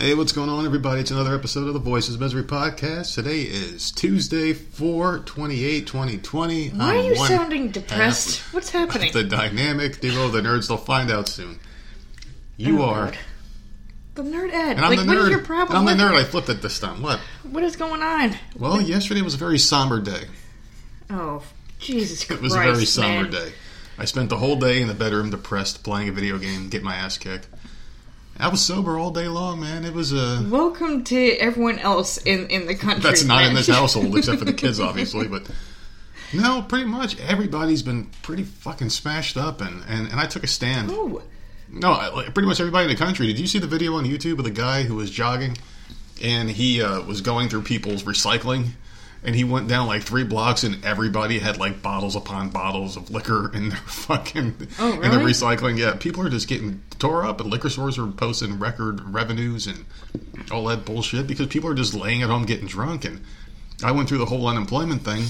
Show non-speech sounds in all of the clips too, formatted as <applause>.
Hey, what's going on, everybody? It's another episode of the Voices of Misery podcast. Today is Tuesday, 4 28 2020. Why are you sounding depressed? What's happening? The dynamic duo of the nerds, they'll find out soon. You Oh, are. The nerd Ed. And I'm like, the nerd. is your problem? I'm the What- nerd. I flipped it this time. What? What is going on? Well, yesterday was a very somber day. Oh, Jesus Christ! It was a very man. somber day. I spent the whole day in the bedroom depressed, playing a video game, getting my ass kicked. I was sober all day long, man. It was a. Welcome to everyone else in in the country. That's not in this household, except for the kids, <laughs> obviously. But no, pretty much everybody's been pretty fucking smashed up, and and, and I took a stand. No, pretty much everybody in the country. Did you see the video on YouTube of the guy who was jogging, and he uh, was going through people's recycling, and he went down like three blocks, and everybody had like bottles upon bottles of liquor <laughs> in their fucking Oh, in the really? recycling. Yeah, people are just getting tore up, and liquor stores are posting record revenues and all that bullshit because people are just laying at home getting drunk. And I went through the whole unemployment thing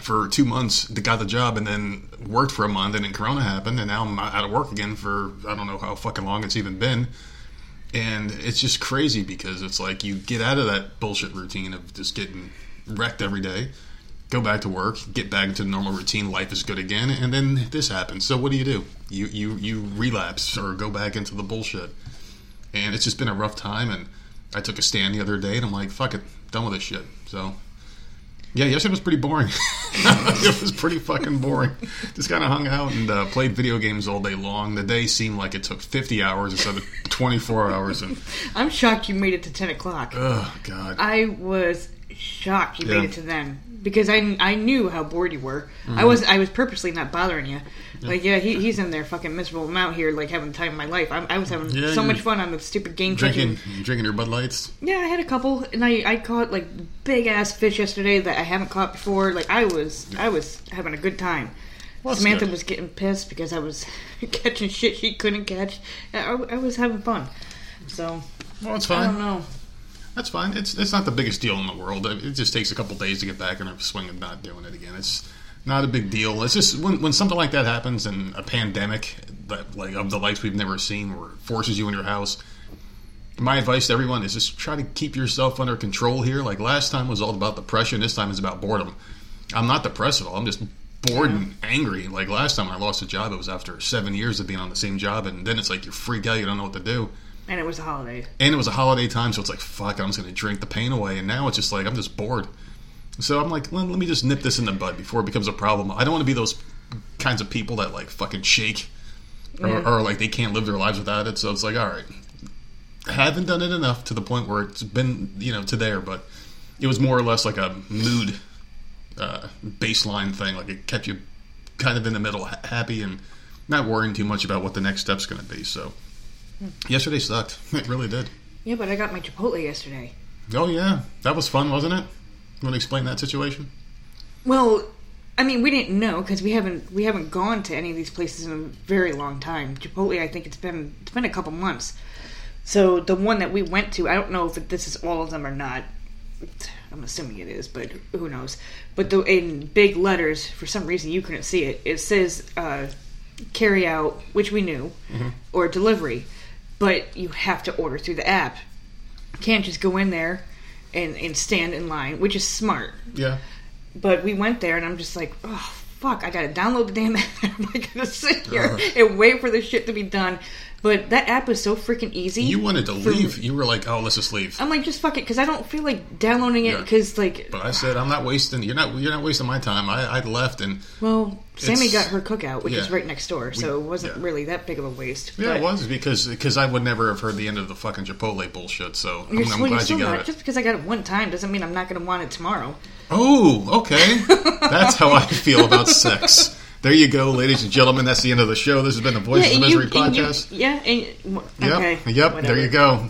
for two months, got the job, and then worked for a month, and then Corona happened, and now I'm out of work again for I don't know how fucking long it's even been. And it's just crazy because it's like you get out of that bullshit routine of just getting wrecked every day, go back to work, get back into the normal routine, life is good again, and then this happens. So what do you do? You you you relapse or go back into the bullshit. And it's just been a rough time, and I took a stand the other day, and I'm like, fuck it, done with this shit. So yeah, yesterday was pretty boring. <laughs> it was pretty fucking boring. Just kind of hung out and uh, played video games all day long. The day seemed like it took 50 hours instead of 24 hours. And I'm shocked you made it to ten o'clock. oh god, I was shocked you Yeah. made it to then because I I knew how bored you were. Mm-hmm. I was I was purposely not bothering you. Like yeah, he, he's in there fucking miserable. I'm out here like having the time of my life. I, I was having Yeah, so much fun on the stupid game drinking catching. drinking your Bud Lights. Yeah, I had a couple, and I, I caught like big ass fish yesterday that I haven't caught before. Like I was I was having a good time. Well, Samantha good. was getting pissed because I was <laughs> catching shit she couldn't catch. I, I was having fun. So Well, it's I don't know. That's fine. It's it's not the biggest deal in the world. It just takes a couple days to get back in a swing of not doing it again. It's not a big deal. It's just when when something like that happens and a pandemic that like of the likes we've never seen or forces you in your house. My advice to everyone is just try to keep yourself under control here. Like last time was all about depression. This time is about boredom. I'm not depressed at all. I'm just bored and angry. Like last time I lost a job, it was after seven years of being on the same job, and then it's like you're freaked out. You don't know what to do And it was a holiday. and it was a holiday time, so it's like fuck, I'm just gonna drink the pain away. And now it's just like I'm just bored. So I'm like, let, let me just nip this in the bud before it becomes a problem. I don't want to be those kinds of people that like fucking shake, or, Yeah. or like they can't live their lives without it. So it's like, all right, I haven't done it enough to the point where it's been you know to there, but it was more or less like a mood uh, baseline thing. Like it kept you kind of in the middle, ha- happy and not worrying too much about what the next step's going to be. So yesterday sucked. <laughs> It really did. Yeah, but I got my Chipotle yesterday. Oh yeah, that was fun, wasn't it? You want to explain that situation? Well, I mean, we didn't know because we haven't we haven't gone to any of these places in a very long time. Chipotle, I think it's been it's been a couple months. So the one that we went to, I don't know if it, this is all of them or not. I'm assuming it is, but who knows? But the, in big letters, for some reason you couldn't see it. It says uh, carry out, which we knew, or delivery, but you have to order through the app. You can't just go in there and, and stand in line, which is smart. Yeah. But we went there, and I'm just like, oh fuck! I gotta download the damn <laughs> app. Like gonna sit here Uh. and wait for this shit to be done. But that app is so freaking easy. You wanted to for- leave. You were like, "Oh, let's just leave." I'm like, just fuck it, because I don't feel like downloading it. Yeah. Because like, But I said, "I'm not wasting. You're not. You're not wasting my time." I, I left, and well, Sammy It's- got her cookout, which is yeah. right next door, so it wasn't yeah. really that big of a waste. yeah, But it was because because I would never have heard the end of the fucking Chipotle bullshit. So I'm, You're, I'm well, you're glad still you got not. it. Just because I got it one time doesn't mean I'm not gonna want it tomorrow. Oh, okay. <laughs> That's how I feel about sex. There you go, ladies and gentlemen. That's the end of the show. This has been the Voices of and Misery and podcast. yeah, and, Yep. okay, Yep. There whatever. you go. There